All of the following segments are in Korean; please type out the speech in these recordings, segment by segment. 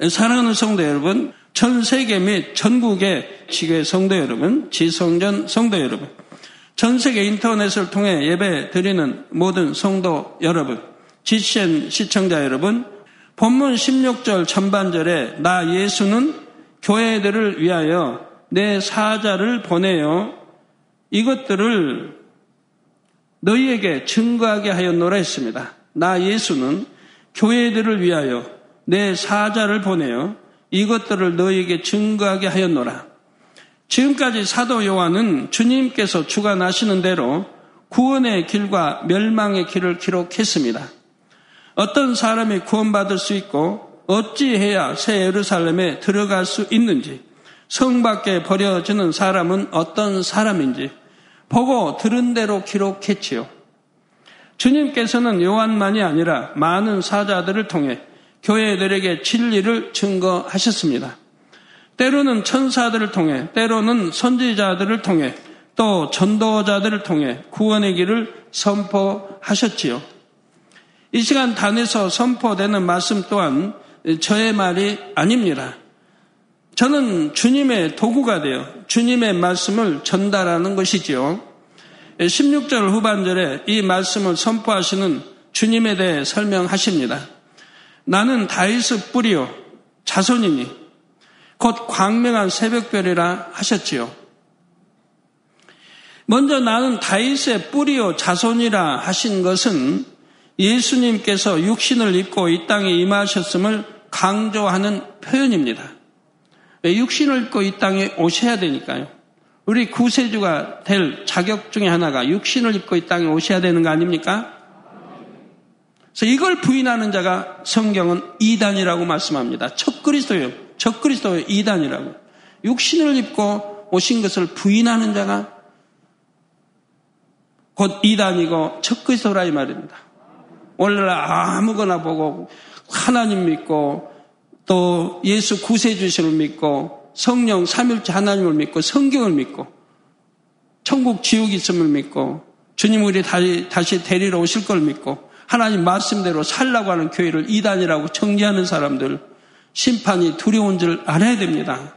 사랑하는 성도 여러분, 전 세계 및 전국의 지교회 성도 여러분, 지성전 성도 여러분, 전 세계 인터넷을 통해 예배 드리는 모든 성도 여러분, 지신 시청자 여러분, 본문 16절 전반절에 나 예수는 교회들을 위하여 내 사자를 보내요. 이것들을 너희에게 증거하게 하였노라 했습니다. 나 예수는 교회들을 위하여 내 사자를 보내요. 이것들을 너희에게 증거하게 하였노라. 지금까지 사도 요한은 주님께서 주관하시는 대로 구원의 길과 멸망의 길을 기록했습니다. 어떤 사람이 구원받을 수 있고 어찌해야 새 예루살렘에 들어갈 수 있는지 성 밖에 버려지는 사람은 어떤 사람인지 보고 들은 대로 기록했지요. 주님께서는 요한만이 아니라 많은 사자들을 통해 교회들에게 진리를 증거하셨습니다. 때로는 천사들을 통해, 때로는 선지자들을 통해, 또 전도자들을 통해 구원의 길을 선포하셨지요. 이 시간 단에서 선포되는 말씀 또한 저의 말이 아닙니다. 저는 주님의 도구가 되어 주님의 말씀을 전달하는 것이지요. 16절 후반절에 이 말씀을 선포하시는 주님에 대해 설명하십니다. 나는 다윗의 뿌리요 자손이니 곧 광명한 새벽별이라 하셨지요. 먼저 나는 다윗의 뿌리요 자손이라 하신 것은 예수님께서 육신을 입고 이 땅에 임하셨음을 강조하는 표현입니다. 육신을 입고 이 땅에 오셔야 되니까요. 우리 구세주가 될 자격 중에 하나가 육신을 입고 이 땅에 오셔야 되는 거 아닙니까? 그래서 이걸 부인하는 자가 성경은 이단이라고 말씀합니다. 첫 그리스도예요. 첫 그리스도의 이단이라고. 육신을 입고 오신 것을 부인하는 자가 곧 이단이고 첫 그리스도라 이 말입니다. 원래 아무거나 보고 하나님 믿고 또 예수 구세주신을 믿고 성령 삼일째 하나님을 믿고 성경을 믿고 천국 지옥 있음을 믿고 주님 우리 다시, 다시 데리러 오실 걸 믿고 하나님 말씀대로 살라고 하는 교회를 이단이라고 정리하는 사람들 심판이 두려운 줄 알아야 됩니다.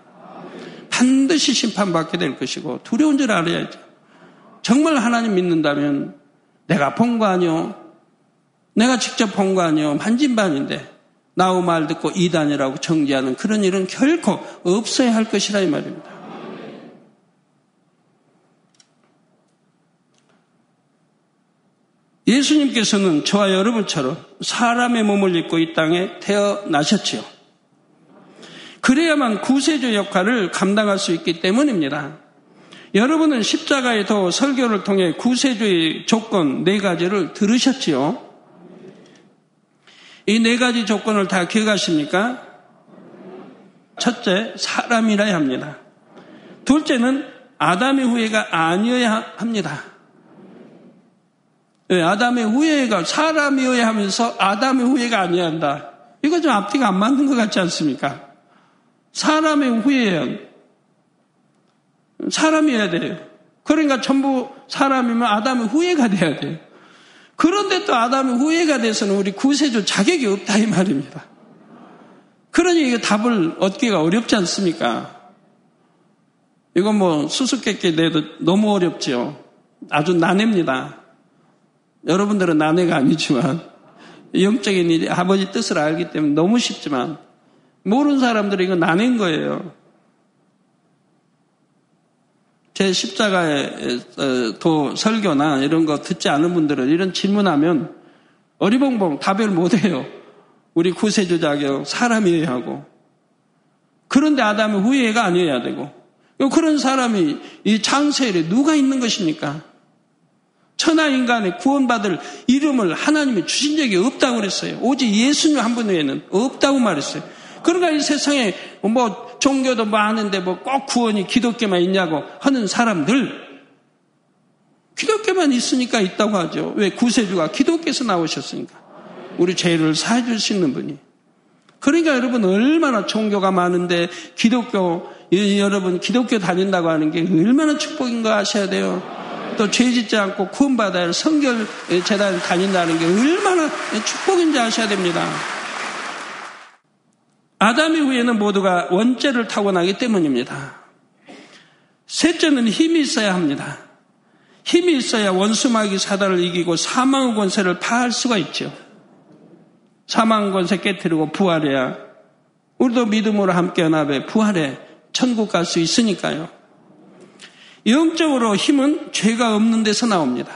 반드시 심판받게 될 것이고 두려운 줄 알아야죠. 정말 하나님 믿는다면 내가 본 거 아니요. 내가 직접 본 거 아니요. 만진반인데 나우 말 듣고 이단이라고 정지하는 그런 일은 결코 없어야 할 것이라 이 말입니다. 예수님께서는 저와 여러분처럼 사람의 몸을 입고 이 땅에 태어나셨지요. 그래야만 구세주 역할을 감당할 수 있기 때문입니다. 여러분은 십자가의 도 설교를 통해 구세주의 조건 네 가지를 들으셨지요. 이 네 가지 조건을 다 기억하십니까? 첫째, 사람이라야 합니다. 둘째는 아담의 후예가 아니어야 합니다. 네, 아담의 후예가 사람이어야 하면서 아담의 후예가 아니어야 한다. 이거 좀 앞뒤가 안 맞는 것 같지 않습니까? 사람의 후예는 사람이어야 돼요. 그러니까 전부 사람이면 아담의 후예가 돼야 돼요. 그런데 또 아담의 후예가 돼서는 우리 구세주 자격이 없다 이 말입니다. 그러니 이거 답을 얻기가 어렵지 않습니까? 이건 뭐 수수께끼 내도 너무 어렵지요. 아주 난해입니다. 여러분들은 난해가 아니지만 영적인 일이 아버지 뜻을 알기 때문에 너무 쉽지만 모르는 사람들은 이거 난해인 거예요. 제 십자가의 도 설교나 이런 거 듣지 않은 분들은 이런 질문하면 어리벙벙 답을 못해요. 우리 구세주 자격 사람이어야 하고 그런데 아담의 후예가 아니어야 되고 그런 사람이 이 창세일에 누가 있는 것입니까? 천하 인간의 구원받을 이름을 하나님이 주신 적이 없다고 그랬어요. 오직 예수님 한 분 외에는 없다고 말했어요. 그러니까 이 세상에 뭐 종교도 많은데 뭐 꼭 구원이 기독교만 있냐고 하는 사람들 기독교만 있으니까 있다고 하죠. 왜 구세주가 기독교에서 나오셨으니까. 우리 죄를 사해 주시는 분이. 그러니까 여러분 얼마나 종교가 많은데 기독교 여러분 기독교 다닌다고 하는 게 얼마나 축복인 거 아셔야 돼요. 또 죄 짓지 않고 구원받아야 할 성결 재단 다닌다는 게 얼마나 축복인지 아셔야 됩니다. 아담 이후에는 모두가 원죄를 타고나기 때문입니다. 셋째는 힘이 있어야 합니다. 힘이 있어야 원수마귀 사단을 이기고 사망의 권세를 파할 수가 있죠. 사망 권세 깨뜨리고 부활해야 우리도 믿음으로 함께 연합해 부활해 천국 갈 수 있으니까요. 영적으로 힘은 죄가 없는 데서 나옵니다.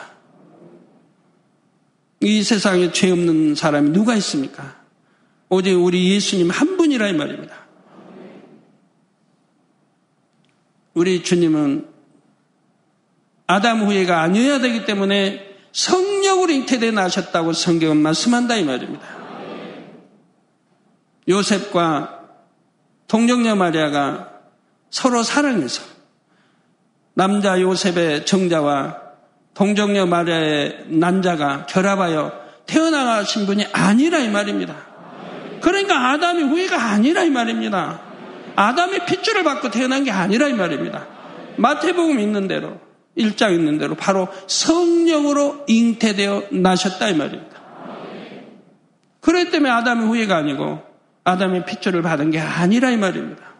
이 세상에 죄 없는 사람이 누가 있습니까? 오직 우리 예수님 한 분이라 이 말입니다. 우리 주님은 아담 후예가 아니어야 되기 때문에 성령으로 잉태되 나셨다고 성경은 말씀한다 이 말입니다. 요셉과 동정녀 마리아가 서로 사랑해서 남자 요셉의 정자와 동정녀 마리아의 난자가 결합하여 태어나신 분이 아니라 이 말입니다. 그러니까 아담이 후예가 아니라 이 말입니다. 아담의 핏줄을 받고 태어난 게 아니라 이 말입니다. 마태복음 있는 대로 1장 있는 대로 바로 성령으로 잉태되어 나셨다 이 말입니다. 그렇기 때문에 아담의 후예가 아니고 아담의 핏줄을 받은 게 아니라 이 말입니다.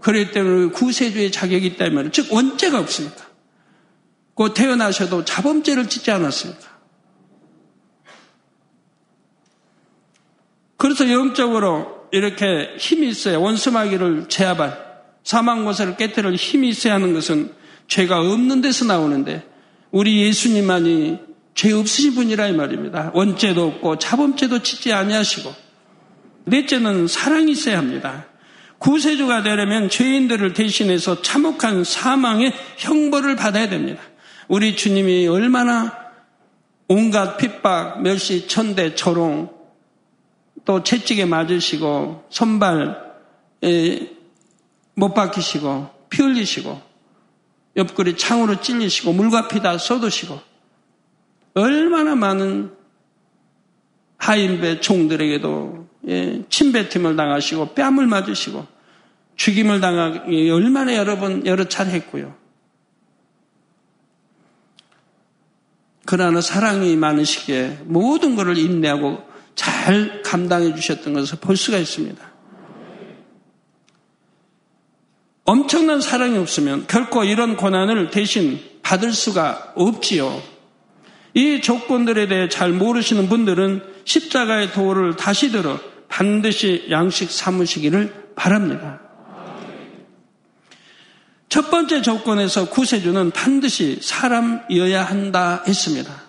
그렇기 때문에 구세주의 자격이 있다 이 말이에요. 즉 원죄가 없으니까. 그 태어나셔도 자범죄를 짓지 않았으니까. 그래서 영적으로 이렇게 힘이 있어야 원수마귀를 제압할 사망 고세를 깨뜨릴 힘이 있어야 하는 것은 죄가 없는 데서 나오는데 우리 예수님만이 죄 없으신 분이라 이 말입니다. 원죄도 없고 자범죄도 짓지 아니하시고 넷째는 사랑이 있어야 합니다. 구세주가 되려면 죄인들을 대신해서 참혹한 사망의 형벌을 받아야 됩니다. 우리 주님이 얼마나 온갖 핍박, 멸시, 천대, 초롱, 또 채찍에 맞으시고, 선발, 못 박히시고, 피 흘리시고, 옆구리 창으로 찔리시고, 물과 피다 쏟으시고, 얼마나 많은 하인배 종들에게도 예, 침뱉음을 당하시고 뺨을 맞으시고 죽임을 당하기 얼마나 여러 번 여러 차례 했고요. 그러나 사랑이 많으시기에 모든 것을 인내하고 잘 감당해 주셨던 것을 볼 수가 있습니다. 엄청난 사랑이 없으면 결코 이런 고난을 대신 받을 수가 없지요. 이 조건들에 대해 잘 모르시는 분들은 십자가의 도를 다시 들어 반드시 양식 삼으시기를 바랍니다. 첫 번째 조건에서 구세주는 반드시 사람이어야 한다 했습니다.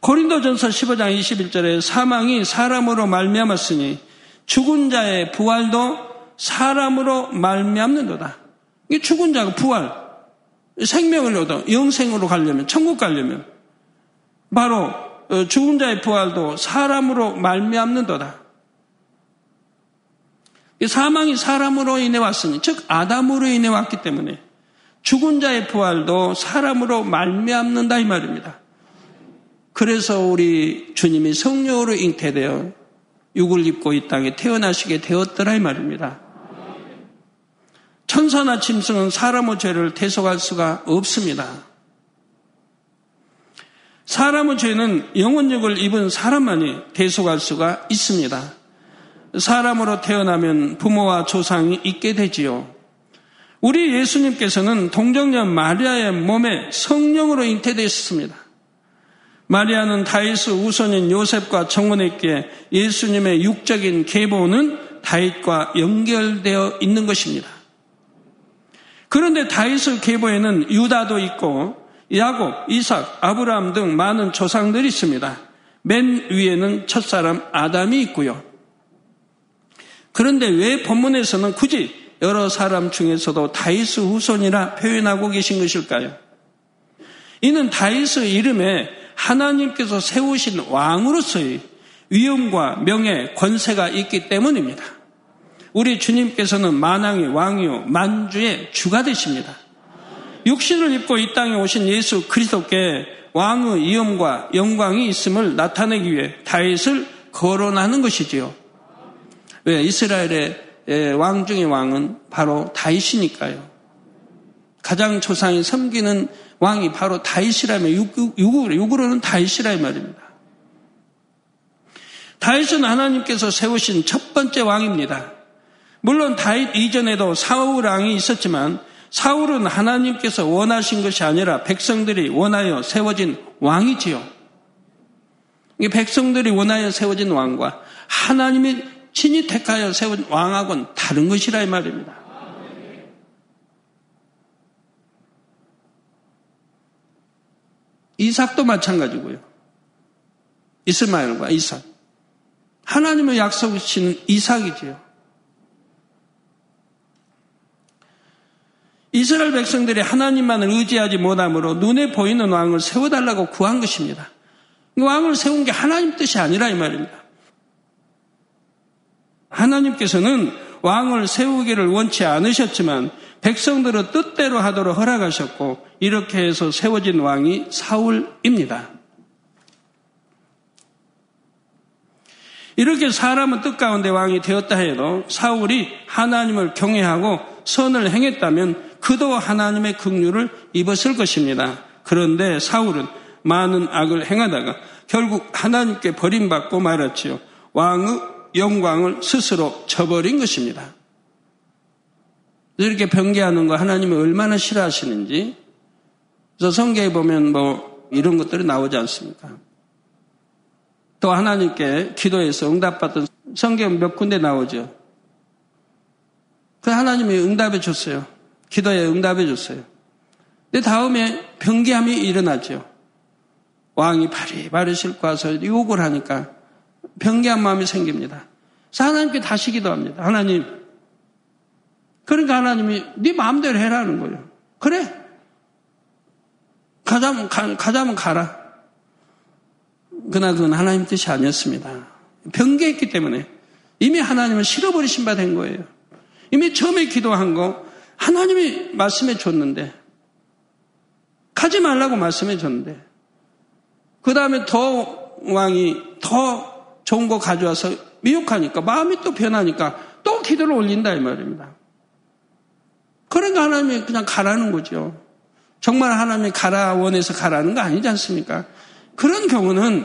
고린도전서 15장 21절에 사망이 사람으로 말미암았으니 죽은 자의 부활도 사람으로 말미암는도다. 이 죽은 자가 부활, 생명을 얻어 영생으로 가려면 천국 가려면 바로 어, 죽은 자의 부활도 사람으로 말미암는도다. 사망이 사람으로 인해 왔으니 즉 아담으로 인해 왔기 때문에 죽은 자의 부활도 사람으로 말미암는다 이 말입니다. 그래서 우리 주님이 성령으로 잉태되어 육을 입고 이 땅에 태어나시게 되었더라 이 말입니다. 천사나 짐승은 사람의 죄를 대속할 수가 없습니다. 사람의 죄는 영혼력을 입은 사람만이 대속할 수가 있습니다. 사람으로 태어나면 부모와 조상이 있게 되지요. 우리 예수님께서는 동정녀 마리아의 몸에 성령으로 잉태되었습니다. 마리아는 다윗의 우선인 요셉과 정원했기에 예수님의 육적인 계보는 다윗과 연결되어 있는 것입니다. 그런데 다윗의 계보에는 유다도 있고 야곱, 이삭, 아브라함 등 많은 조상들이 있습니다. 맨 위에는 첫사람 아담이 있고요. 그런데 왜 본문에서는 굳이 여러 사람 중에서도 다윗의 후손이라 표현하고 계신 것일까요? 이는 다윗의 이름에 하나님께서 세우신 왕으로서의 위엄과 명예, 권세가 있기 때문입니다. 우리 주님께서는 만왕의 왕이요 만주의 주가 되십니다. 육신을 입고 이 땅에 오신 예수 그리스도께 왕의 위엄과 영광이 있음을 나타내기 위해 다윗을 거론하는 것이지요. 왜 이스라엘의 왕 중의 왕은 바로 다윗이니까요. 가장 조상이 섬기는 왕이 바로 다윗이라면 육으로, 육으로는 다윗이라 이 말입니다. 다윗은 하나님께서 세우신 첫 번째 왕입니다. 물론 다윗 이전에도 사울 왕이 있었지만 사울은 하나님께서 원하신 것이 아니라 백성들이 원하여 세워진 왕이지요. 백성들이 원하여 세워진 왕과 하나님이 친히 택하여 세운 왕하고는 다른 것이라 이 말입니다. 이삭도 마찬가지고요. 이스마엘과 이삭. 하나님의 약속이시는 이삭이지요. 이스라엘 백성들이 하나님만을 의지하지 못하므로 눈에 보이는 왕을 세워달라고 구한 것입니다. 왕을 세운 게 하나님 뜻이 아니라 이 말입니다. 하나님께서는 왕을 세우기를 원치 않으셨지만 백성들의 뜻대로 하도록 허락하셨고 이렇게 해서 세워진 왕이 사울입니다. 이렇게 사람은 뜻 가운데 왕이 되었다 해도 사울이 하나님을 경외하고 선을 행했다면 그도 하나님의 긍휼을 입었을 것입니다. 그런데 사울은 많은 악을 행하다가 결국 하나님께 버림받고 말았지요. 왕의 영광을 스스로 쳐버린 것입니다. 이렇게 변개하는 거 하나님이 얼마나 싫어하시는지 그래서 성경에 보면 뭐 이런 것들이 나오지 않습니까? 또 하나님께 기도해서 응답받던 성경 몇 군데 나오죠. 그 하나님이 응답해 줬어요. 기도에 응답해 줬어요. 근데 다음에 변개함이 일어나죠. 왕이 바리바리 싣고 와서 욕을 하니까 변개한 마음이 생깁니다. 그래서 하나님께 다시 기도합니다. 하나님. 그러니까 하나님이 네 마음대로 해라는 거예요. 그래. 가자면, 가, 가자면 가라. 그러나 그건 하나님 뜻이 아니었습니다. 변개했기 때문에 이미 하나님은 실어버리신 바 된 거예요. 이미 처음에 기도한 거 하나님이 말씀해 줬는데 가지 말라고 말씀해 줬는데 그 다음에 더 왕이 더 좋은 거 가져와서 미혹하니까 마음이 또 변하니까 또 기도를 올린다 이 말입니다. 그러니까 하나님이 그냥 가라는 거죠. 정말 하나님이 가라 원해서 가라는 거 아니지 않습니까? 그런 경우는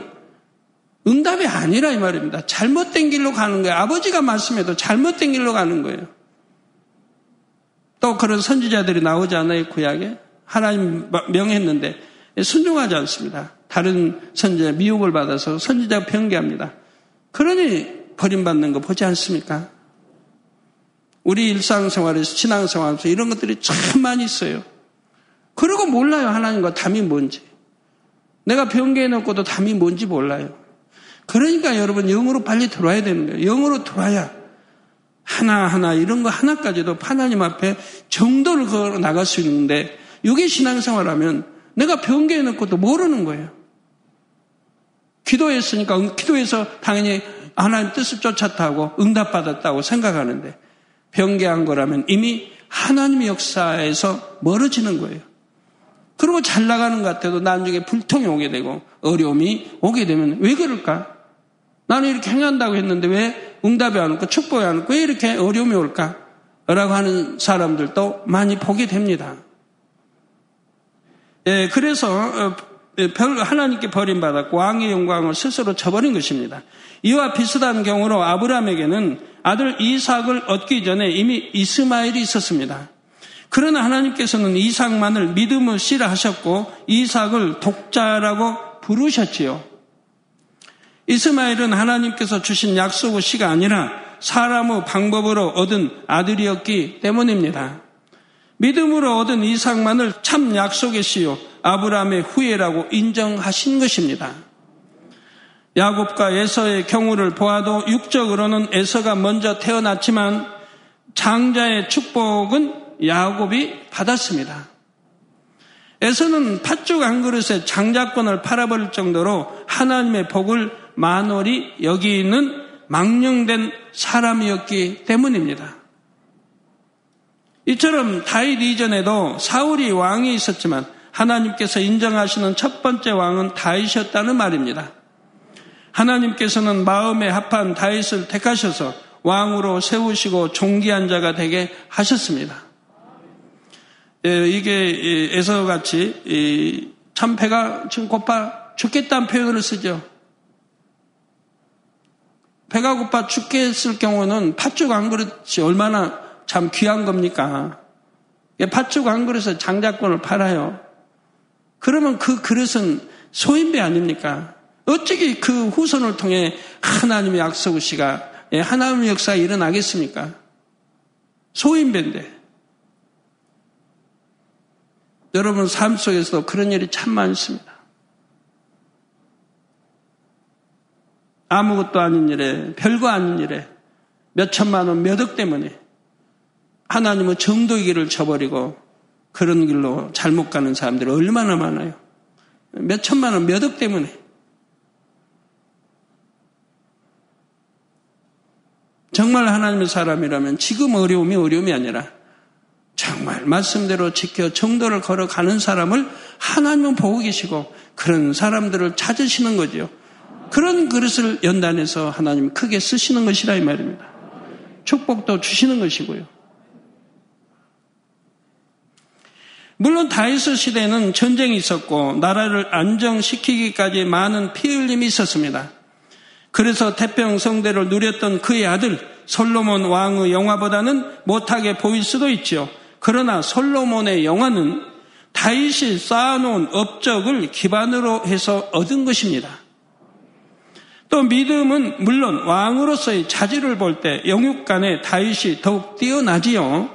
응답이 아니라 이 말입니다. 잘못된 길로 가는 거예요. 아버지가 말씀해도 잘못된 길로 가는 거예요. 또 그런 선지자들이 나오지 않아요, 구약에? 하나님 명했는데 순종하지 않습니다. 다른 선지자 미혹을 받아서 선지자 변개합니다. 그러니 버림받는 거 보지 않습니까? 우리 일상생활에서 신앙생활에서 이런 것들이 참 많이 있어요. 그러고 몰라요 하나님과 담이 뭔지. 내가 변개해 놓고도 담이 뭔지 몰라요. 그러니까 여러분 영으로 빨리 들어와야 되는 거예요. 영으로 들어와야 하나하나 이런 거 하나까지도 하나님 앞에 정도를 걸어 나갈 수 있는데 이게 신앙생활 하면 내가 변개해 놓고도 모르는 거예요. 기도했으니까 기도해서 당연히 하나님 뜻을 쫓았다고 응답받았다고 생각하는데 변개한 거라면 이미 하나님의 역사에서 멀어지는 거예요. 그리고 잘 나가는 것 같아도 나중에 불통이 오게 되고 어려움이 오게 되면 왜 그럴까? 나는 이렇게 행한다고 했는데 왜 응답이 안 오고 축복이 안 오고 왜 이렇게 어려움이 올까? 라고 하는 사람들도 많이 보게 됩니다. 예, 그래서 어, 예, 하나님께 버림받았고 왕의 영광을 스스로 쳐버린 것입니다. 이와 비슷한 경우로 아브라함에게는 아들 이삭을 얻기 전에 이미 이스마엘이 있었습니다. 그러나 하나님께서는 이삭만을 믿음을 씨라 하셨고 이삭을 독자라고 부르셨지요. 이스마엘은 하나님께서 주신 약속의 씨가 아니라 사람의 방법으로 얻은 아들이었기 때문입니다. 믿음으로 얻은 이삭만을 참 약속의 씨요 아브라함의 후예라고 인정하신 것입니다. 야곱과 에서의 경우를 보아도 육적으로는 에서가 먼저 태어났지만 장자의 축복은 야곱이 받았습니다. 에서는 팥죽 한 그릇에 장자권을 팔아버릴 정도로 하나님의 복을 만월이 여기 있는 망령된 사람이었기 때문입니다. 이처럼 다윗 이전에도 사울이 왕이 있었지만 하나님께서 인정하시는 첫 번째 왕은 다윗이었다는 말입니다. 하나님께서는 마음에 합한 다윗을 택하셔서 왕으로 세우시고 존귀한 자가 되게 하셨습니다. 예, 이게 에서같이 참 배가 지금 고파 죽겠다는 표현을 쓰죠. 배가 고파 죽겠을 경우는 팥죽 한 그릇이 얼마나 참 귀한 겁니까? 팥죽 한 그릇에 장자권을 팔아요. 그러면 그 그릇은 소인배 아닙니까? 어떻게 그 후손을 통해 하나님의 약속 시가 예, 하나님의 역사가 일어나겠습니까? 소인배인데. 여러분 삶 속에서도 그런 일이 참 많습니다. 아무것도 아닌 일에, 별거 아닌 일에, 몇 천만 원, 몇 억 때문에 하나님은 정도의 길을 쳐버리고 그런 길로 잘못 가는 사람들이 얼마나 많아요. 몇 천만 원, 몇 억 때문에. 정말 하나님의 사람이라면 지금 어려움이 어려움이 아니라 정말 말씀대로 지켜 정도를 걸어가는 사람을 하나님은 보고 계시고 그런 사람들을 찾으시는 거죠. 그런 그릇을 연단해서 하나님 크게 쓰시는 것이라 이 말입니다. 축복도 주시는 것이고요. 물론 다이스 시대는 전쟁이 있었고 나라를 안정시키기까지 많은 피 흘림이 있었습니다. 그래서 태평 성대를 누렸던 그의 아들 솔로몬 왕의 영화보다는 못하게 보일 수도 있죠. 그러나 솔로몬의 영화는 다윗이 쌓아놓은 업적을 기반으로 해서 얻은 것입니다. 또 믿음은 물론 왕으로서의 자질을 볼 때 영육간에 다윗이 더욱 뛰어나지요.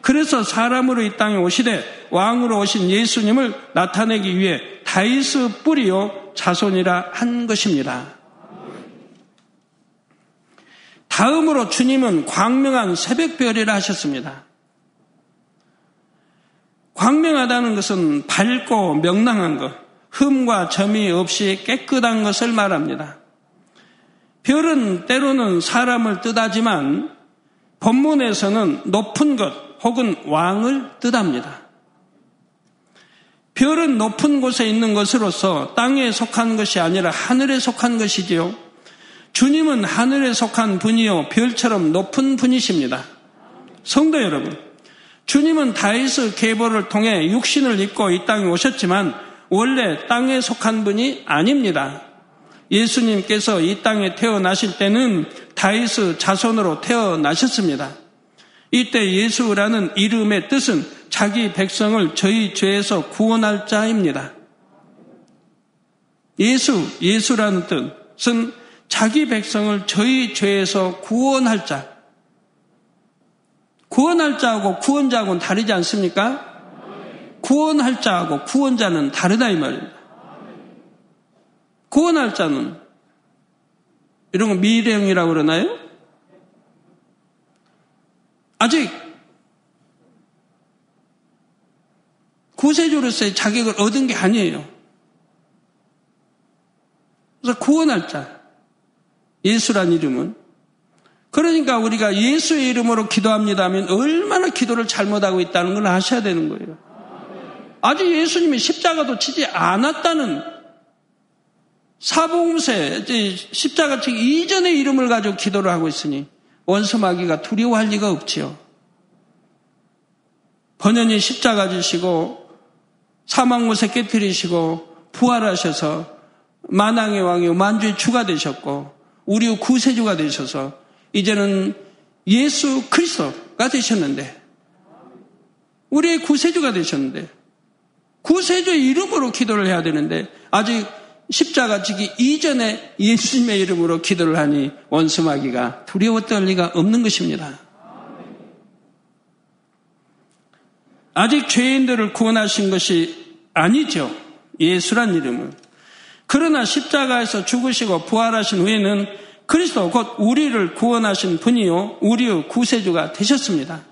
그래서 사람으로 이 땅에 오시되 왕으로 오신 예수님을 나타내기 위해 다윗의 뿌리요 자손이라 한 것입니다. 다음으로 주님은 광명한 새벽별이라 하셨습니다. 광명하다는 것은 밝고 명랑한 것, 흠과 점이 없이 깨끗한 것을 말합니다. 별은 때로는 사람을 뜻하지만 본문에서는 높은 것 혹은 왕을 뜻합니다. 별은 높은 곳에 있는 것으로서 땅에 속한 것이 아니라 하늘에 속한 것이지요. 주님은 하늘에 속한 분이요 별처럼 높은 분이십니다. 성도 여러분, 주님은 다윗의 계보를 통해 육신을 입고 이 땅에 오셨지만 원래 땅에 속한 분이 아닙니다. 예수님께서 이 땅에 태어나실 때는 다윗의 자손으로 태어나셨습니다. 이때 예수라는 이름의 뜻은 자기 백성을 저희 죄에서 구원할 자입니다. 예수, 예수라는 뜻은 자기 백성을 저희 죄에서 구원할 자. 구원할 자하고 구원자하고는 다르지 않습니까? 구원할 자하고 구원자는 다르다 이 말입니다. 구원할 자는 이런 거 미래형이라고 그러나요? 아직 구세주로서의 자격을 얻은 게 아니에요. 그래서 구원할 자. 예수란 이름은. 그러니까 우리가 예수의 이름으로 기도합니다 하면 얼마나 기도를 잘못하고 있다는 걸 아셔야 되는 거예요. 아직 예수님이 십자가도 치지 않았다는 사복음세 십자가 치기 이전의 이름을 가지고 기도를 하고 있으니 원수마귀가 두려워할 리가 없지요. 번연히 십자가 지시고 사망못에 깨뜨리시고 부활하셔서 만왕의 왕이 만주의 주가 되셨고 우리 구세주가 되셔서 이제는 예수 그리스도가 되셨는데 우리의 구세주가 되셨는데 구세주의 이름으로 기도를 해야 되는데 아직 십자가 지기 이전에 예수님의 이름으로 기도를 하니 원수마귀가 두려워 떨 리가 없는 것입니다. 아직 죄인들을 구원하신 것이 아니죠. 예수란 이름은. 그러나 십자가에서 죽으시고 부활하신 후에는 그리스도 곧 우리를 구원하신 분이요 우리의 구세주가 되셨습니다.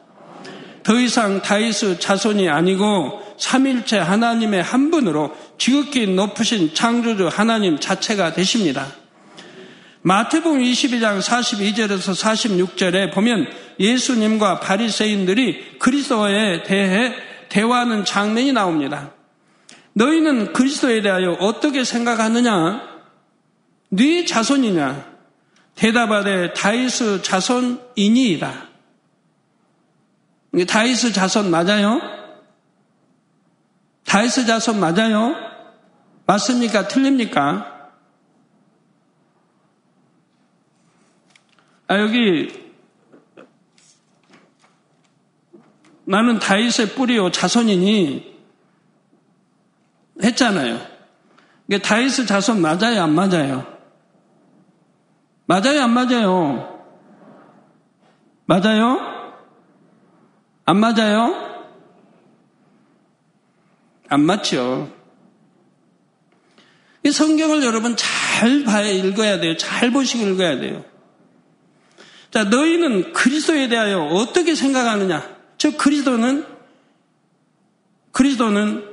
더 이상 다윗의 자손이 아니고 삼일체 하나님의 한 분으로 지극히 높으신 창조주 하나님 자체가 되십니다. 마태복음 22장 42절에서 46절에 보면 예수님과 바리새인들이 그리스도에 대해 대화하는 장면이 나옵니다. 너희는 그리스도에 대하여 어떻게 생각하느냐? 뉘 자손이냐? 대답하되 다윗의 자손이니이다. 다윗의 자손 맞아요? 다윗의 자손 맞아요? 맞습니까? 틀립니까? 아, 여기 나는 다윗의 뿌리요 자손이니 했잖아요. 이게 다윗의 자손 맞아요, 안 맞아요? 맞아요, 안 맞아요? 맞아요? 안 맞아요? 안 맞죠. 이 성경을 여러분 잘 봐야 읽어야 돼요. 잘 보시고 읽어야 돼요. 자, 너희는 그리스도에 대하여 어떻게 생각하느냐? 즉 그리스도는 그리스도는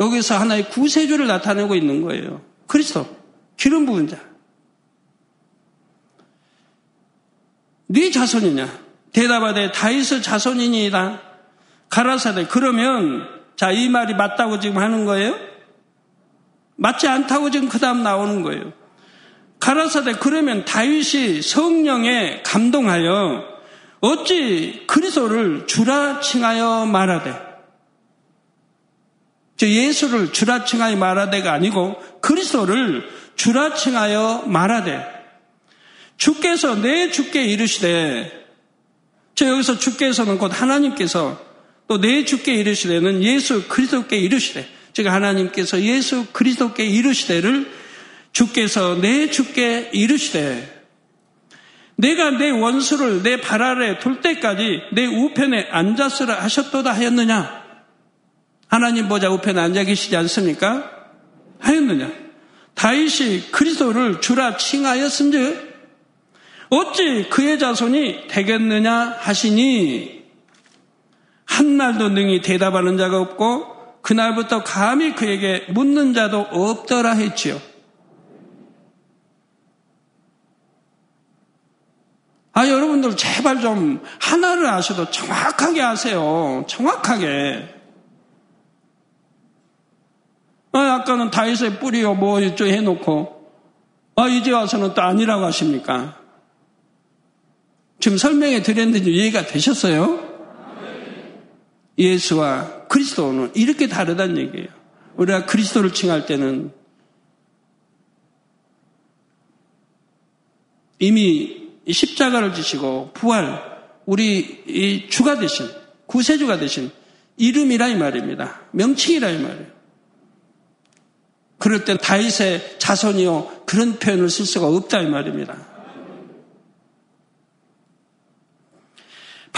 여기서 하나의 구세주를 나타내고 있는 거예요. 그리스도 기름 부은 자. 네 자손이냐? 대답하되 다윗의 자손이니이다. 가라사대 그러면 자 이 말이 맞다고 지금 하는 거예요? 맞지 않다고 지금 그 다음 나오는 거예요. 가라사대 그러면 다윗이 성령에 감동하여 어찌 그리스도를 주라 칭하여 말하되 저 예수를 주라 칭하여 말하되가 아니고 그리스도를 주라 칭하여 말하되 주께서 내 주께 이르시되 저 여기서 주께서는 곧 하나님께서 또 내 주께 이르시되는 예수 그리스도께 이르시되 즉 하나님께서 예수 그리스도께 이르시되를 주께서 내 주께 이르시되 내가 내 원수를 내 발 아래 둘 때까지 내 우편에 앉았으라 하셨도다 하였느냐? 하나님 보자 우편에 앉아 계시지 않습니까? 하였느냐? 다윗이 그리스도를 주라 칭하였은즉 어찌 그의 자손이 되겠느냐 하시니 한 말도 능히 대답하는 자가 없고 그날부터 감히 그에게 묻는 자도 없더라 했지요. 아, 여러분들 제발 좀 하나를 아셔도 정확하게 아세요. 정확하게. 아, 아까는 다윗의 뿌리요, 뭐, 이쪽 해놓고, 아, 이제 와서는 또 아니라고 하십니까? 지금 설명해 드렸는데 이해가 되셨어요? 예수와 그리스도는 이렇게 다르다는 얘기예요. 우리가 그리스도를 칭할 때는 이미 십자가를 지시고 부활, 우리 주가 되신, 구세주가 되신 이름이라 이 말입니다. 명칭이라 이 말이에요. 그럴 땐 다윗의 자손이요 그런 표현을 쓸 수가 없다 이 말입니다.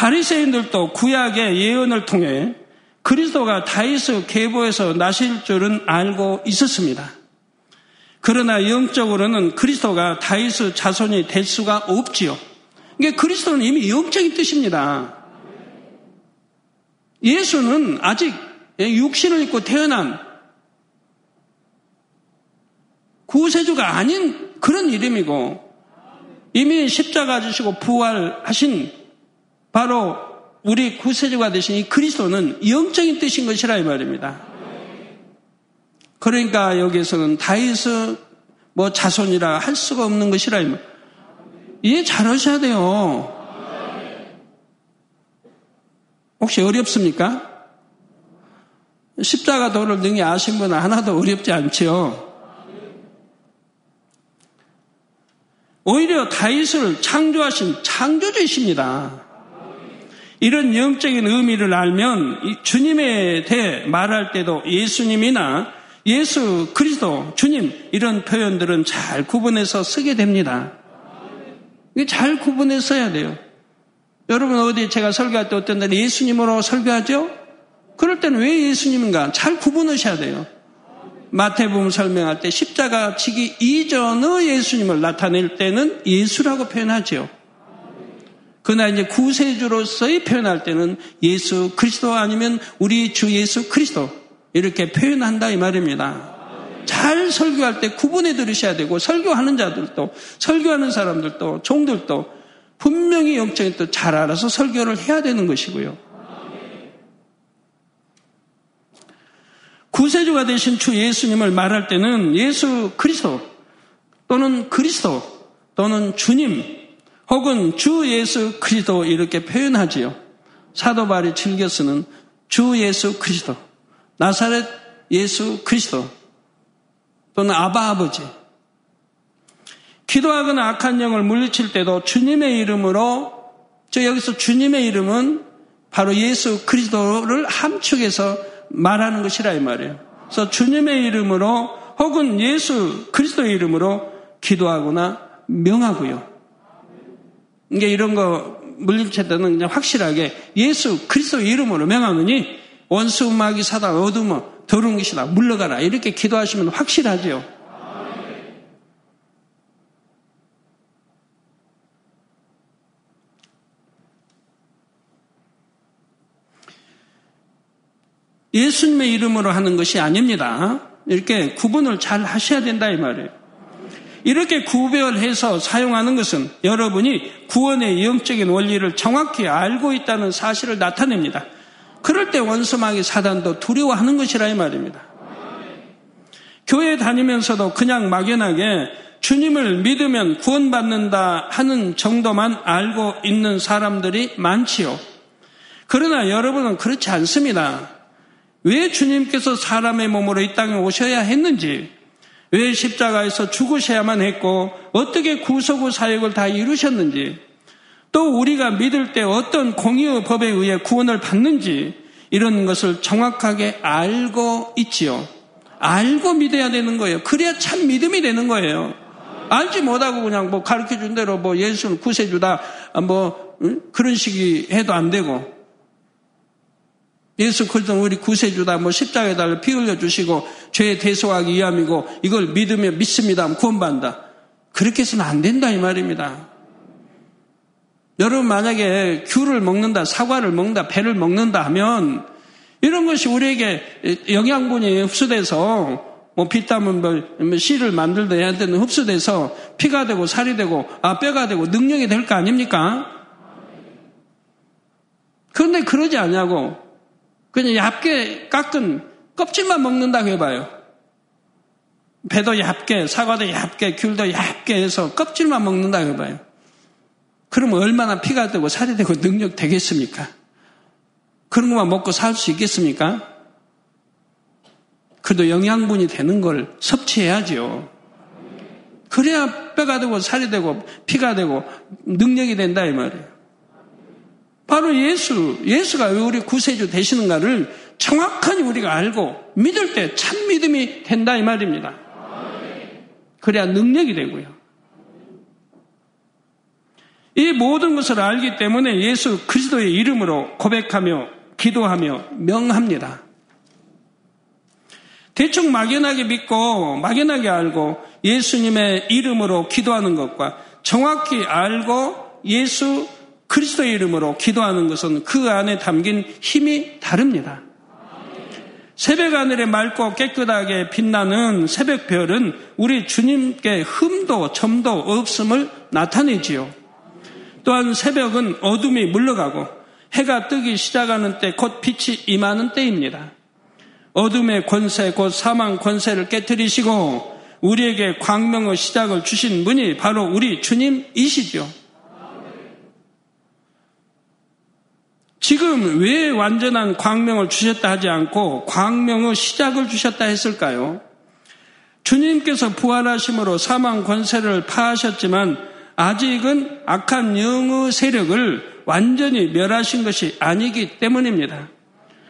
바리새인들도 구약의 예언을 통해 그리스도가 다윗의 계보에서 나실 줄은 알고 있었습니다. 그러나 영적으로는 그리스도가 다윗의 자손이 될 수가 없지요. 이게 그리스도는 이미 영적인 뜻입니다. 예수는 아직 육신을 입고 태어난 구세주가 아닌 그런 이름이고 이미 십자가 지시고 부활하신 바로 우리 구세주가 되신 이 그리스도는 영적인 뜻인 것이라 이 말입니다. 그러니까 여기에서는 다윗의 뭐 자손이라 할 수가 없는 것이라 이해 잘 하셔야 돼요. 혹시 어렵습니까? 십자가 도를 능히 아신 분은 하나도 어렵지 않죠. 오히려 다윗을 창조하신 창조주이십니다. 이런 영적인 의미를 알면 주님에 대해 말할 때도 예수님이나 예수, 그리스도, 주님 이런 표현들은 잘 구분해서 쓰게 됩니다. 이게 잘 구분해서 써야 돼요. 여러분 어디 제가 설교할 때 어떤 날 예수님으로 설교하죠? 그럴 때는 왜 예수님인가 잘 구분하셔야 돼요. 마태복음 설명할 때 십자가 치기 이전의 예수님을 나타낼 때는 예수라고 표현하죠. 그러나 이제 구세주로서의 표현할 때는 예수 그리스도 아니면 우리 주 예수 그리스도 이렇게 표현한다 이 말입니다. 잘 설교할 때 구분해 들으셔야 되고 설교하는 자들도 설교하는 사람들도 종들도 분명히 영적인 뜻잘 알아서 설교를 해야 되는 것이고요. 구세주가 되신 주 예수님을 말할 때는 예수 그리스도 또는 그리스도 또는 주님 혹은 주 예수 그리스도 이렇게 표현하지요. 사도 바리 즐겨 쓰는 주 예수 그리스도 나사렛 예수 그리스도 또는 아바 아버지. 기도하거나 악한 영을 물리칠 때도 주님의 이름으로 저 여기서 주님의 이름은 바로 예수 그리스도를 함축해서 말하는 것이라 이 말이에요. 그래서 주님의 이름으로 혹은 예수 그리스도의 이름으로 기도하거나 명하고요. 이게 이런 거 때는 그냥 확실하게 예수 그리스도 이름으로 명하느니 원수 마귀 사단 어둠어 더러운 것이다 물러가라 이렇게 기도하시면 확실하죠. 예수님의 이름으로 하는 것이 아닙니다. 이렇게 구분을 잘 하셔야 된다 이 말이에요. 이렇게 구별해서 사용하는 것은 여러분이 구원의 영적인 원리를 정확히 알고 있다는 사실을 나타냅니다. 그럴 때 원수마귀 사단도 두려워하는 것이라 이 말입니다. 교회 다니면서도 그냥 막연하게 주님을 믿으면 구원받는다 하는 정도만 알고 있는 사람들이 많지요. 그러나 여러분은 그렇지 않습니다. 왜 주님께서 사람의 몸으로 이 땅에 오셔야 했는지, 왜 십자가에서 죽으셔야만 했고, 어떻게 구속의 사역을 다 이루셨는지, 또 우리가 믿을 때 어떤 공의의 법에 의해 구원을 받는지, 이런 것을 정확하게 알고 있지요. 알고 믿어야 되는 거예요. 그래야 참 믿음이 되는 거예요. 알지 못하고 그냥 뭐 가르쳐 준 대로 뭐 예수는 구세주다, 뭐, 응? 그런 식이 해도 안 되고, 예수 그리스도 우리 구세주다 뭐 십자가에 달려 피 흘려 주시고 죄의 대소하기 위함이고 이걸 믿으며 믿습니다 하면 구원받는다. 그렇게 해서는 안 된다 이 말입니다. 여러분 만약에 귤을 먹는다, 사과를 먹는다, 배를 먹는다 하면 이런 것이 우리에게 영양분이 흡수돼서 뭐 비타민 뭐 씨를 만들다 얘한테는 흡수돼서 피가 되고 살이 되고 아 뼈가 되고 능력이 될 거 아닙니까? 그런데 그러지 않냐고 그냥 얇게 깎은 껍질만 먹는다고 해봐요. 배도 얇게, 사과도 얇게, 귤도 얇게 해서 껍질만 먹는다고 해봐요. 그러면 얼마나 피가 되고 살이 되고 능력 되겠습니까? 그런 것만 먹고 살 수 있겠습니까? 그래도 영양분이 되는 걸 섭취해야죠. 그래야 뼈가 되고 살이 되고 피가 되고 능력이 된다 이 말이에요. 바로 예수, 예수가 왜 우리 구세주 되시는가를 정확하게 우리가 알고 믿을 때 참 믿음이 된다 이 말입니다. 그래야 능력이 되고요. 이 모든 것을 알기 때문에 예수 그리스도의 이름으로 고백하며 기도하며 명합니다. 대충 막연하게 믿고 막연하게 알고 예수님의 이름으로 기도하는 것과 정확히 알고 예수 그리스도의 이름으로 기도하는 것은 그 안에 담긴 힘이 다릅니다. 새벽 하늘에 맑고 깨끗하게 빛나는 새벽 별은 우리 주님께 흠도 점도 없음을 나타내지요. 또한 새벽은 어둠이 물러가고 해가 뜨기 시작하는 때 곧 빛이 임하는 때입니다. 어둠의 권세 곧 사망 권세를 깨뜨리시고 우리에게 광명의 시작을 주신 분이 바로 우리 주님이시죠. 지금 왜 완전한 광명을 주셨다 하지 않고 광명의 시작을 주셨다 했을까요? 주님께서 부활하심으로 사망 권세를 파하셨지만 아직은 악한 영의 세력을 완전히 멸하신 것이 아니기 때문입니다.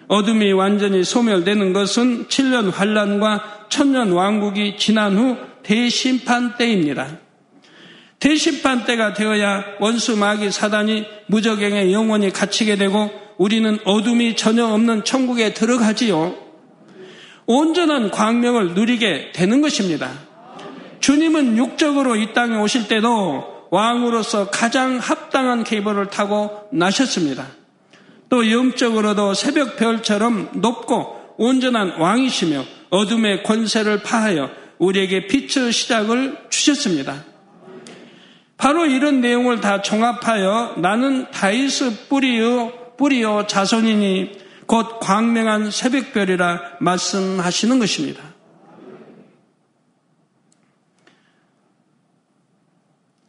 어둠이 완전히 소멸되는 것은 7년 환란과 천년 왕국이 지난 후 대심판 때입니다. 대심판 때가 되어야 원수 마귀 사단이 무적행에 영원히 갇히게 되고 우리는 어둠이 전혀 없는 천국에 들어가지요. 온전한 광명을 누리게 되는 것입니다. 주님은 육적으로 이 땅에 오실 때도 왕으로서 가장 합당한 계보를 타고 나셨습니다. 또 영적으로도 새벽 별처럼 높고 온전한 왕이시며 어둠의 권세를 파하여 우리에게 빛의 시작을 주셨습니다. 바로 이런 내용을 다 종합하여 나는 다이스 뿌리요 뿌리요 자손이니 곧 광명한 새벽별이라 말씀하시는 것입니다.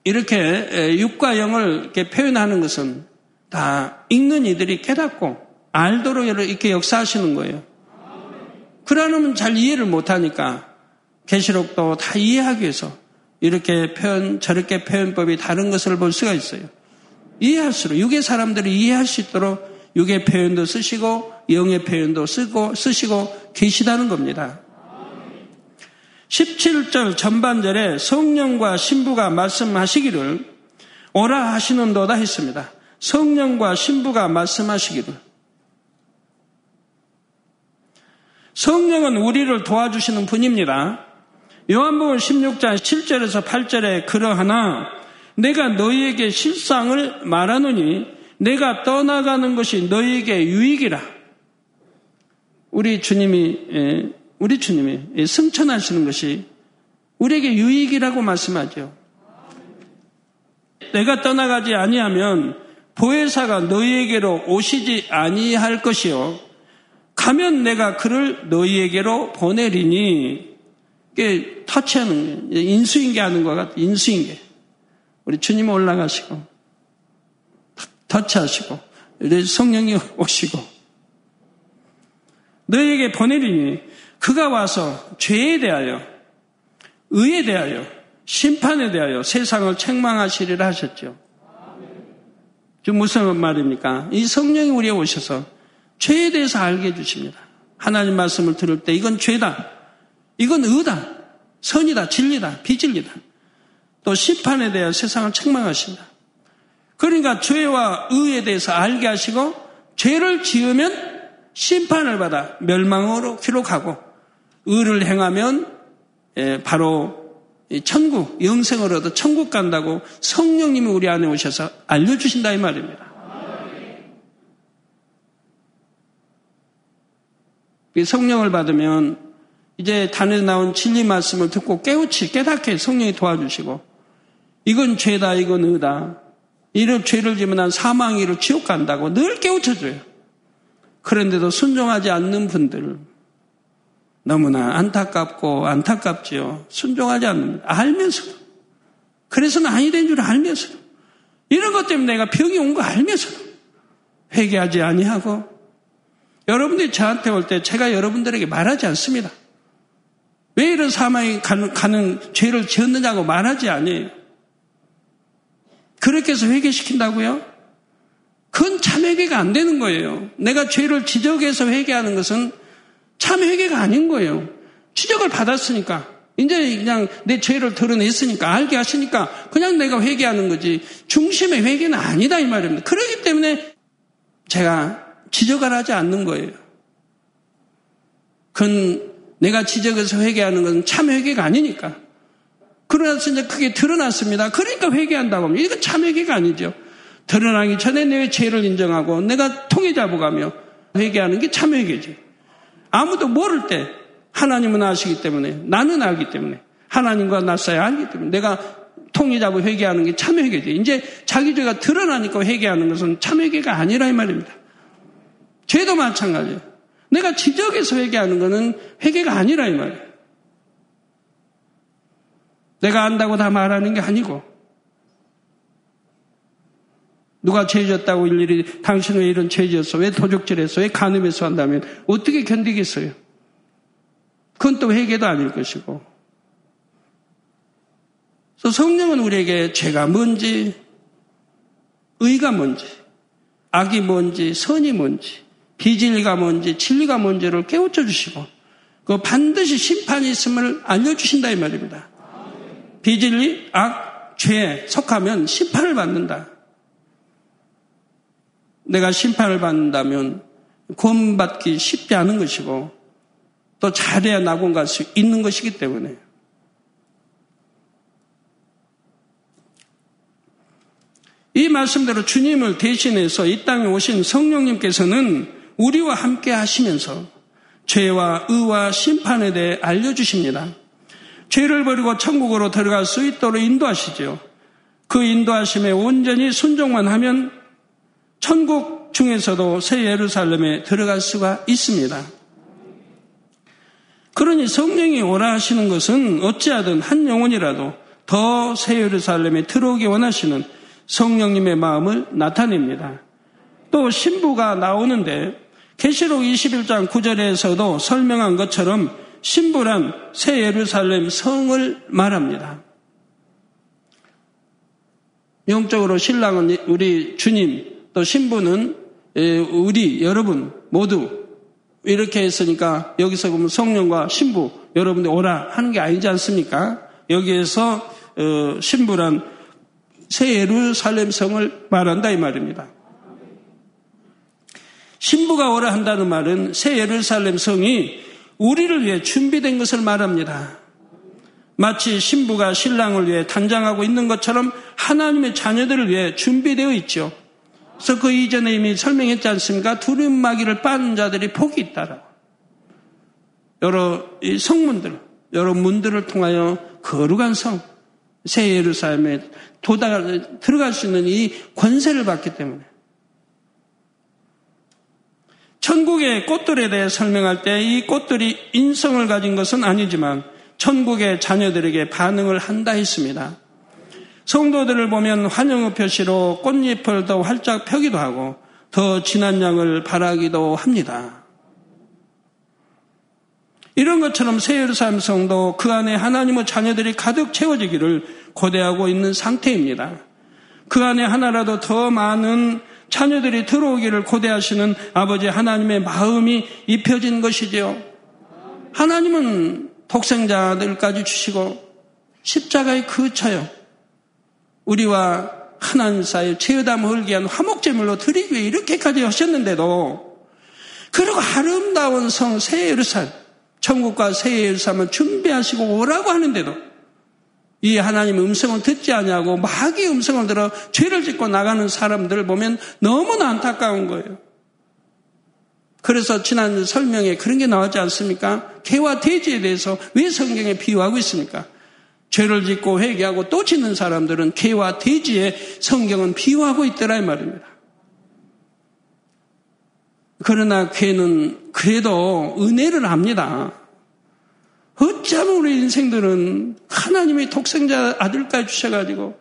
이렇게 육과 영을 이렇게 표현하는 것은 다 읽는 이들이 깨닫고 알도록 이렇게 역사하시는 거예요. 그러려면 잘 이해를 못하니까 계시록도 다 이해하기 위해서 이렇게 표현, 저렇게 표현법이 다른 것을 볼 수가 있어요. 이해할수록, 육의 사람들이 이해할 수 있도록 육의 표현도 쓰시고, 영의 표현도 쓰고, 쓰시고 계시다는 겁니다. 17절 전반절에 성령과 신부가 말씀하시기를 오라 하시는도다 했습니다. 성령과 신부가 말씀하시기를. 성령은 우리를 도와주시는 분입니다. 요한복음 16장 7절에서 8절에 그러하나 내가 너희에게 실상을 말하노니 내가 떠나가는 것이 너희에게 유익이라. 우리 주님이 예, 우리 주님이 승천하시는 것이 우리에게 유익이라고 말씀하죠. 내가 떠나가지 아니하면 보혜사가 너희에게로 오시지 아니할 것이요. 가면 내가 그를 너희에게로 보내리니 이게 터치하는 게 인수인계 하는 것 같아. 인수인계. 우리 주님 올라가시고 터치하시고 성령이 오시고 너희에게 보내리니 그가 와서 죄에 대하여 의에 대하여 심판에 대하여 세상을 책망하시리라 하셨죠. 좀 무슨 말입니까? 이 성령이 우리에 오셔서 죄에 대해서 알게 해주십니다. 하나님 말씀을 들을 때 이건 죄다. 이건 의다. 선이다. 진리다. 비진리다. 또 심판에 대해 세상을 책망하신다. 그러니까 죄와 의에 대해서 알게 하시고 죄를 지으면 심판을 받아 멸망으로 기록하고 의를 행하면 예, 바로 천국, 영생을 얻어 천국 간다고 성령님이 우리 안에 오셔서 알려주신다 이 말입니다. 성령을 받으면 이제 단에 나온 진리 말씀을 듣고 깨우치, 깨닫게 성령이 도와주시고 이건 죄다, 이건 의다. 이런 죄를 지면 난 사망이로 지옥 간다고 늘 깨우쳐줘요. 그런데도 순종하지 않는 분들 너무나 안타깝고 안타깝지요. 순종하지 않는 알면서도 그래서는 아니 된 줄 알면서도 이런 것 때문에 내가 병이 온 거 알면서도 회개하지 아니하고 여러분들이 저한테 올 때 제가 여러분들에게 말하지 않습니다. 왜 이런 사망이 가는, 가는 죄를 지었느냐고 말하지 아니에요. 그렇게 해서 회개시킨다고요? 그건 참 회개가 안 되는 거예요. 내가 죄를 지적해서 회개하는 것은 참 회개가 아닌 거예요. 지적을 받았으니까 이제 그냥 내 죄를 드러냈으니까 알게 하시니까 그냥 내가 회개하는 거지 중심의 회개는 아니다 이 말입니다. 그렇기 때문에 제가 지적을 하지 않는 거예요. 그건 내가 지적해서 회개하는 것은 참 회개가 아니니까. 그러나서 이제 그게 드러났습니다. 그러니까 회개한다고 합니다. 이건 참 회개가 아니죠. 드러나기 전에 내 죄를 인정하고 내가 통해 잡아가며 회개하는 게 참 회개지. 아무도 모를 때 하나님은 아시기 때문에 나는 알기 때문에 하나님과 나사야 알기 때문에 내가 통해 잡고 회개하는 게 참 회개지. 이제 자기 죄가 드러나니까 회개하는 것은 참 회개가 아니라 이 말입니다. 죄도 마찬가지예요. 내가 지적해서 회개하는 것은 회개가 아니라 이 말이에요. 내가 안다고 다 말하는 게 아니고 누가 죄졌다고 일일이 당신은 왜 이런 죄졌어? 왜 도적질했어? 왜 간음해서 한다면 어떻게 견디겠어요? 그건 또 회개도 아닐 것이고. 그래서 성령은 우리에게 죄가 뭔지, 의가 뭔지, 악이 뭔지, 선이 뭔지, 비진리가 뭔지, 진리가 뭔지를 깨우쳐 주시고, 그 반드시 심판이 있음을 알려주신다 이 말입니다. 비진리, 악, 죄에 속하면 심판을 받는다. 내가 심판을 받는다면 구원받기 쉽지 않은 것이고 또 잘해야 낙원 갈 수 있는 것이기 때문에 이 말씀대로 주님을 대신해서 이 땅에 오신 성령님께서는 우리와 함께 하시면서 죄와 의와 심판에 대해 알려주십니다. 죄를 버리고 천국으로 들어갈 수 있도록 인도하시죠. 그 인도하심에 온전히 순종만 하면 천국 중에서도 새 예루살렘에 들어갈 수가 있습니다. 그러니 성령이 오라 하시는 것은 어찌하든 한 영혼이라도 더 새 예루살렘에 들어오기 원하시는 성령님의 마음을 나타냅니다. 또 신부가 나오는데 계시록 21장 9절에서도 설명한 것처럼 신부란 새 예루살렘 성을 말합니다. 영적으로 신랑은 우리 주님, 또 신부는 우리 여러분 모두 이렇게 했으니까 여기서 보면 성령과 신부 여러분들 오라 하는 게 아니지 않습니까? 여기에서 어, 신부란 새 예루살렘 성을 말한다 이 말입니다. 신부가 오라 한다는 말은 새 예루살렘 성이 우리를 위해 준비된 것을 말합니다. 마치 신부가 신랑을 위해 단장하고 있는 것처럼 하나님의 자녀들을 위해 준비되어 있죠. 그래서 그 이전에 이미 설명했지 않습니까? 두루마기를 빠는 자들이 복이 있다라. 여러 성문들, 여러 문들을 통하여 거룩한 성, 새 예루살렘에 도다 들어갈 수 있는 이 권세를 받기 때문에 천국의 꽃들에 대해 설명할 때 이 꽃들이 인성을 가진 것은 아니지만 천국의 자녀들에게 반응을 한다 했습니다. 성도들을 보면 환영의 표시로 꽃잎을 더 활짝 펴기도 하고 더 진한 양을 바라기도 합니다. 이런 것처럼 세예루살렘 성도 그 안에 하나님의 자녀들이 가득 채워지기를 고대하고 있는 상태입니다. 그 안에 하나라도 더 많은 자녀들이 들어오기를 고대하시는 아버지 하나님의 마음이 입혀진 것이지요. 하나님은 독생자들까지 주시고 십자가에 그쳐요. 우리와 하나님 사이 죄담 헐기한 화목제물로 드리기 위해 이렇게까지 하셨는데도 그리고 아름다운 성 새 예루살렘 천국과 새 예루살렘을 준비하시고 오라고 하는데도 이 하나님의 음성을 듣지 않냐고 마귀의 음성을 들어 죄를 짓고 나가는 사람들을 보면 너무나 안타까운 거예요. 그래서 지난 설명에 그런 게 나왔지 않습니까? 개와 돼지에 대해서 왜 성경에 비유하고 있습니까? 죄를 짓고 회개하고 또 짓는 사람들은 개와 돼지에 성경은 비유하고 있더라 이 말입니다. 그러나 개는 그래도 은혜를 합니다. 어쩌면 우리 인생들은 하나님의 독생자 아들까지 주셔가지고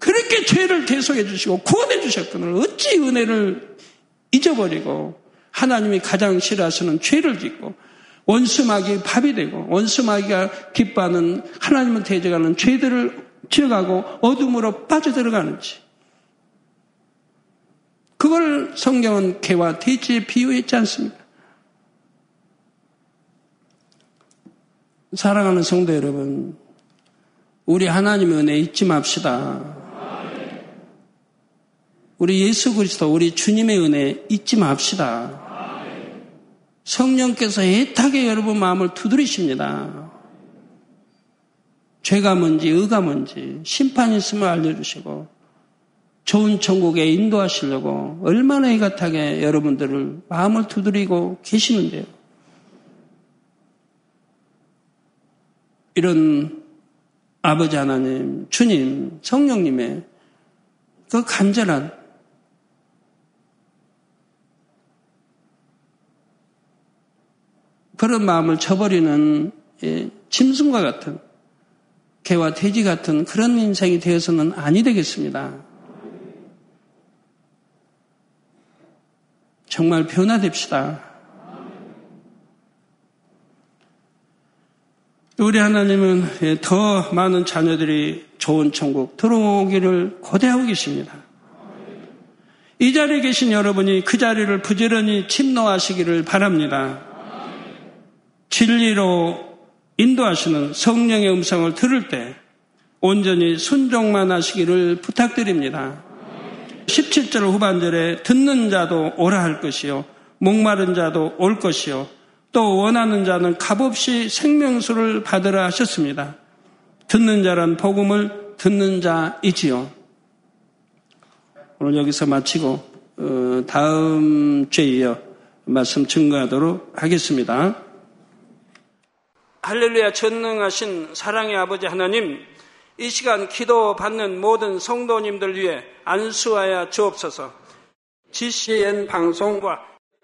그렇게 죄를 계속해 주시고 구원해 주셨거늘 어찌 은혜를 잊어버리고 하나님이 가장 싫어하시는 죄를 짓고 원수마귀 밥이 되고 원수마귀가 기뻐하는 하나님을 대적하는 죄들을 지어가고 어둠으로 빠져들어가는지 그걸 성경은 개와 돼지에 비유했지 않습니까? 사랑하는 성도 여러분, 우리 하나님의 은혜 잊지 맙시다. 우리 예수 그리스도, 우리 주님의 은혜 잊지 맙시다. 성령께서 애타게 여러분 마음을 두드리십니다. 죄가 뭔지, 의가 뭔지, 심판이 있음을 알려주시고, 좋은 천국에 인도하시려고 얼마나 애같하게 여러분들을 마음을 두드리고 계시는데요. 이런 아버지 하나님, 주님, 성령님의 그 간절한 그런 마음을 저버리는 예, 짐승과 같은 개와 돼지 같은 그런 인생이 되어서는 아니 되겠습니다. 정말 변화됩시다. 우리 하나님은 예, 더 많은 자녀들이 좋은 천국 들어오기를 고대하고 계십니다. 이 자리에 계신 여러분이 그 자리를 부지런히 침노하시기를 바랍니다. 진리로 인도하시는 성령의 음성을 들을 때 온전히 순종만 하시기를 부탁드립니다. 17절 후반절에 듣는 자도 오라 할 것이요. 목마른 자도 올 것이요. 또 원하는 자는 값없이 생명수를 받으라 하셨습니다. 듣는 자란 복음을 듣는 자이지요. 오늘 여기서 마치고 어, 다음 주에 이어 말씀 증거하도록 하겠습니다. 할렐루야 전능하신 사랑의 아버지 하나님 이 시간 기도 받는 모든 성도님들 위해 안수하여 주옵소서 GCN 방송과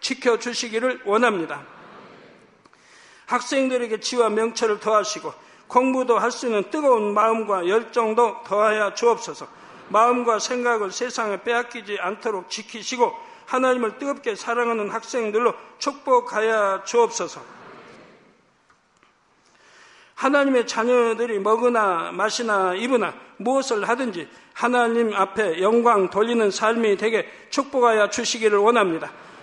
지켜주시기를 원합니다. 학생들에게 지와 명철을 더하시고 공부도 할 수 있는 뜨거운 마음과 열정도 더하여 주옵소서. 마음과 생각을 세상에 빼앗기지 않도록 지키시고 하나님을 뜨겁게 사랑하는 학생들로 축복하여 주옵소서. 하나님의 자녀들이 먹으나 마시나 입으나 무엇을 하든지 하나님 앞에 영광 돌리는 삶이 되게 축복하여 주시기를 원합니다.